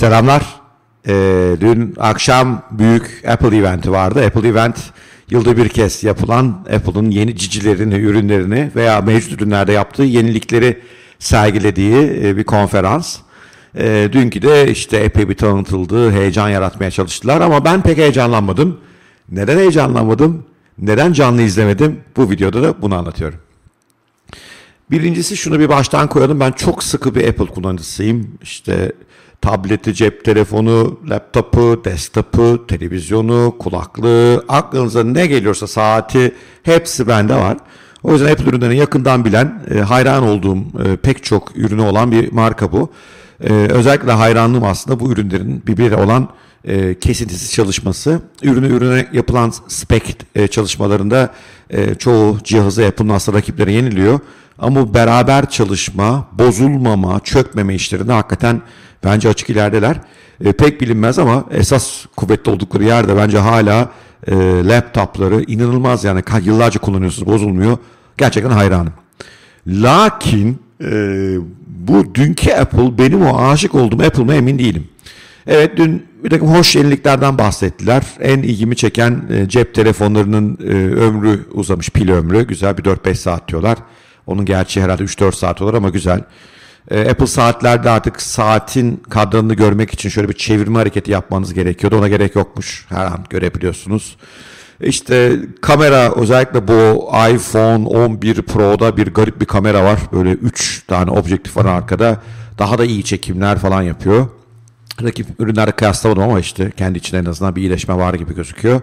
Selamlar. Ee, dün akşam büyük Apple eventi vardı. Apple event yılda bir kez yapılan Apple'ın yeni cicilerini, ürünlerini veya mevcut ürünlerde yaptığı yenilikleri sergilediği e, bir konferans. E, dünkü de işte epey bir tanıtıldı, heyecan yaratmaya çalıştılar ama ben pek heyecanlanmadım. Neden heyecanlanmadım? Neden canlı izlemedim? Bu videoda da bunu anlatıyorum. Birincisi şunu bir baştan koyalım. Ben çok sıkı bir Apple kullanıcısıyım. İşte tableti, cep telefonu, laptopu, desktopu, televizyonu, kulaklığı, aklınıza ne geliyorsa saati hepsi bende var. O yüzden Apple ürünlerini yakından bilen, e, hayran olduğum e, pek çok ürünü olan bir marka bu. E, özellikle hayranlığım aslında bu ürünlerin birbiriyle olan e, kesintisiz çalışması. Ürünü ürüne yapılan spec e, çalışmalarında e, çoğu cihazı Apple'ın aslında rakipleri yeniliyor. Ama beraber çalışma, bozulmama, çökmeme işlerinde hakikaten bence açık ilerideler. E, pek bilinmez ama esas kuvvetli oldukları yerde bence hala e, laptopları inanılmaz yani yıllarca kullanıyorsunuz bozulmuyor. Gerçekten hayranım. Lakin e, bu dünkü Apple benim o aşık olduğum Apple emin değilim. Evet dün bir takım hoş yeniliklerden bahsettiler. En ilgimi çeken e, cep telefonlarının e, ömrü uzamış, pil ömrü. Güzel bir 4-5 saat diyorlar. Onun gerçi herhalde 3-4 saat olur ama güzel. E, Apple saatlerde artık saatin kadranını görmek için şöyle bir çevirme hareketi yapmanız gerekiyordu. Ona gerek yokmuş. Her an görebiliyorsunuz. İşte kamera özellikle bu iPhone 11 Pro'da bir garip bir kamera var. Böyle 3 tane objektif var arkada. Daha da iyi çekimler falan yapıyor. Rakip ürünlerle kıyaslamadım ama işte kendi içinde en azından bir iyileşme var gibi gözüküyor.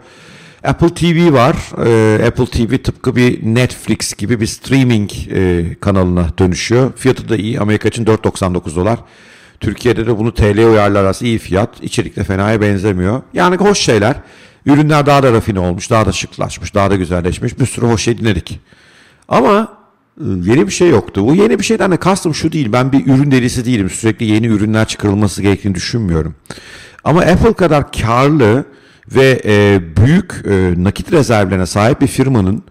Apple TV var. Ee, Apple TV tıpkı bir Netflix gibi bir streaming e, kanalına dönüşüyor. Fiyatı da iyi. Amerika için 4.99 dolar. Türkiye'de de bunu TL uyarlarsa iyi fiyat. İçerik de fenaya benzemiyor. Yani hoş şeyler. Ürünler daha da rafine olmuş, daha da şıklaşmış, daha da güzelleşmiş. Bir sürü hoş şey dinledik. Ama yeni bir şey yoktu. Bu yeni bir şeyden de kastım şu değil. Ben bir ürün delisi değilim. Sürekli yeni ürünler çıkarılması gerektiğini düşünmüyorum. Ama Apple kadar karlı ve e, büyük e, nakit rezervlerine sahip bir firmanın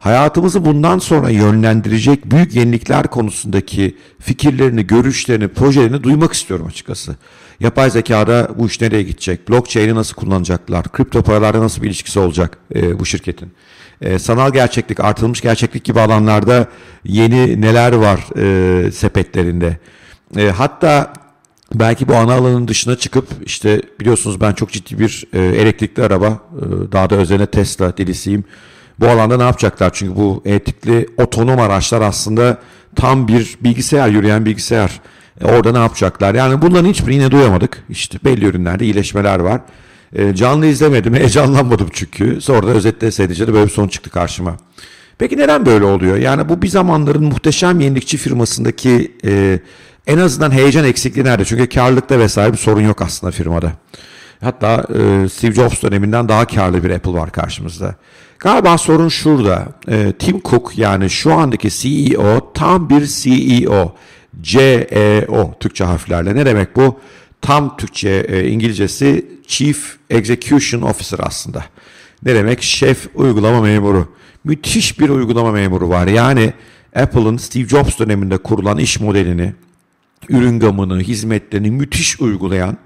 hayatımızı bundan sonra yönlendirecek büyük yenilikler konusundaki fikirlerini, görüşlerini, projelerini duymak istiyorum açıkçası. Yapay zekada bu iş nereye gidecek? Blockchain'i nasıl kullanacaklar? Kripto paralarla nasıl bir ilişkisi olacak e, bu şirketin? E, sanal gerçeklik, artılmış gerçeklik gibi alanlarda yeni neler var e, sepetlerinde? E, hatta belki bu ana alanın dışına çıkıp işte biliyorsunuz ben çok ciddi bir e, elektrikli araba, e, daha da özene Tesla delisiyim. Bu alanda ne yapacaklar? Çünkü bu elektrikli otonom araçlar aslında tam bir bilgisayar, yürüyen bilgisayar. E, orada ne yapacaklar? Yani bunların hiçbirini yine duyamadık. İşte belli ürünlerde iyileşmeler var. E, canlı izlemedim, heyecanlanmadım çünkü. Sonra da özetleseydi de böyle bir sonuç çıktı karşıma. Peki neden böyle oluyor? Yani bu bir zamanların muhteşem yenilikçi firmasındaki e, en azından heyecan eksikliği nerede? Çünkü karlılıkta vesaire bir sorun yok aslında firmada. Hatta e, Steve Jobs döneminden daha karlı bir Apple var karşımızda. Galiba sorun şurada. E, Tim Cook yani şu andaki CEO tam bir CEO. CEO Türkçe harflerle. Ne demek bu? Tam Türkçe e, İngilizcesi Chief Execution Officer aslında. Ne demek? Şef uygulama memuru. Müthiş bir uygulama memuru var. Yani Apple'ın Steve Jobs döneminde kurulan iş modelini, ürün gamını, hizmetlerini müthiş uygulayan,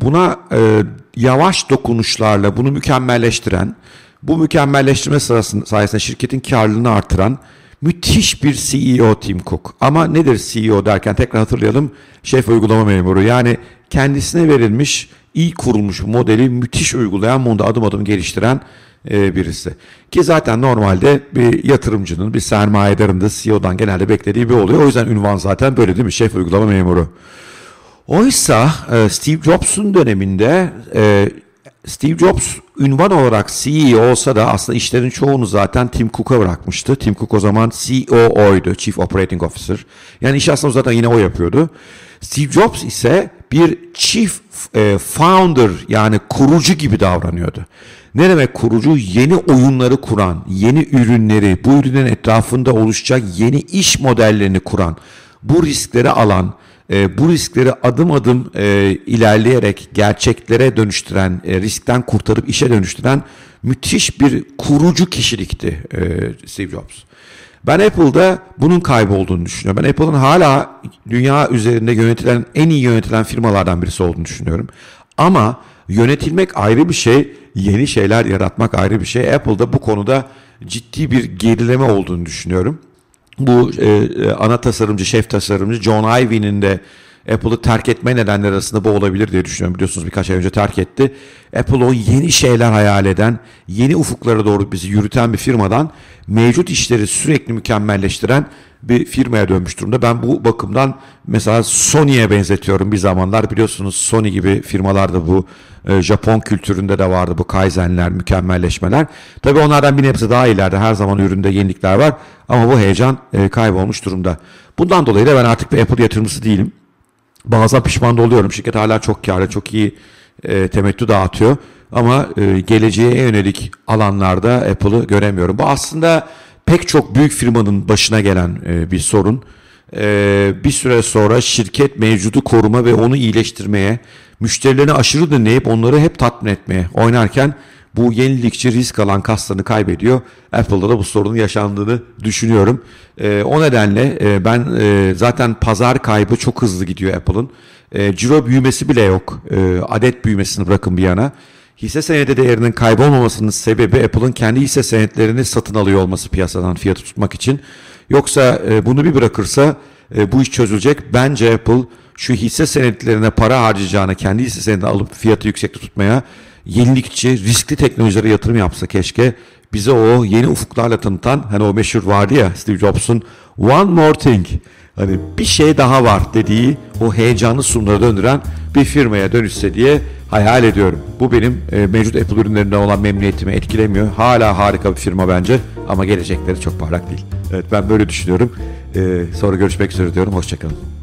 buna e, yavaş dokunuşlarla bunu mükemmelleştiren, bu mükemmelleştirme sırasında sayesinde şirketin karlılığını artıran müthiş bir CEO Tim Cook. Ama nedir CEO derken tekrar hatırlayalım. Şef uygulama memuru. Yani kendisine verilmiş, iyi kurulmuş modeli müthiş uygulayan, bunu da adım adım geliştiren e, birisi. Ki zaten normalde bir yatırımcının, bir sermayedarın da CEO'dan genelde beklediği bir oluyor. O yüzden ünvan zaten böyle değil mi? Şef uygulama memuru. Oysa e, Steve Jobs'un döneminde e, Steve Jobs ünvan olarak CEO olsa da aslında işlerin çoğunu zaten Tim Cook'a bırakmıştı. Tim Cook o zaman COO'ydu, Chief Operating Officer. Yani iş aslında zaten yine o yapıyordu. Steve Jobs ise bir Chief e, Founder yani kurucu gibi davranıyordu. Ne demek kurucu? Yeni oyunları kuran, yeni ürünleri, bu ürünlerin etrafında oluşacak yeni iş modellerini kuran, bu riskleri alan, e, bu riskleri adım adım e, ilerleyerek gerçeklere dönüştüren, e, riskten kurtarıp işe dönüştüren müthiş bir kurucu kişilikti e, Steve Jobs. Ben Apple'da bunun kaybolduğunu düşünüyorum. Ben Apple'ın hala dünya üzerinde yönetilen en iyi yönetilen firmalardan birisi olduğunu düşünüyorum. Ama yönetilmek ayrı bir şey, yeni şeyler yaratmak ayrı bir şey. Apple'da bu konuda ciddi bir gerileme olduğunu düşünüyorum. Bu e, e ana tasarımcı, şef tasarımcı John Ivy'nin de Apple'ı terk etme nedenleri arasında bu olabilir diye düşünüyorum. Biliyorsunuz birkaç ay önce terk etti. Apple o yeni şeyler hayal eden, yeni ufuklara doğru bizi yürüten bir firmadan mevcut işleri sürekli mükemmelleştiren bir firmaya dönmüş durumda. Ben bu bakımdan mesela Sony'ye benzetiyorum bir zamanlar. Biliyorsunuz Sony gibi firmalarda bu e, Japon kültüründe de vardı bu kaizenler, mükemmelleşmeler. Tabii onlardan bir nebze daha ileride her zaman üründe yenilikler var ama bu heyecan e, kaybolmuş durumda. Bundan dolayı da ben artık bir Apple yatırımcısı değilim. Bazen pişman da oluyorum. Şirket hala çok karlı, çok iyi e, temettü dağıtıyor. Ama geleceğe yönelik alanlarda Apple'ı göremiyorum. Bu aslında pek çok büyük firmanın başına gelen e, bir sorun. E, bir süre sonra şirket mevcudu koruma ve onu iyileştirmeye, müşterilerini aşırı dinleyip onları hep tatmin etmeye oynarken bu yenilikçi risk alan kaslarını kaybediyor. Apple'da da bu sorunun yaşandığını düşünüyorum. E, o nedenle ben zaten pazar kaybı çok hızlı gidiyor Apple'ın. Ciro büyümesi bile yok. Adet büyümesini bırakın bir yana. Hisse senedi değerinin kaybolmamasının sebebi Apple'ın kendi hisse senetlerini satın alıyor olması piyasadan fiyatı tutmak için. Yoksa e, bunu bir bırakırsa e, bu iş çözülecek. Bence Apple şu hisse senetlerine para harcayacağını kendi hisse senedini alıp fiyatı yüksekte tutmaya yenilikçi, riskli teknolojilere yatırım yapsa keşke bize o yeni ufuklarla tanıtan hani o meşhur vardı ya Steve Jobs'un one more thing hani bir şey daha var dediği o heyecanlı sunumlara döndüren bir firmaya dönüşse diye hayal ediyorum. Bu benim e, mevcut Apple ürünlerinden olan memnuniyetimi etkilemiyor. Hala harika bir firma bence ama gelecekleri çok parlak değil. Evet ben böyle düşünüyorum. E, sonra görüşmek üzere diyorum. Hoşçakalın.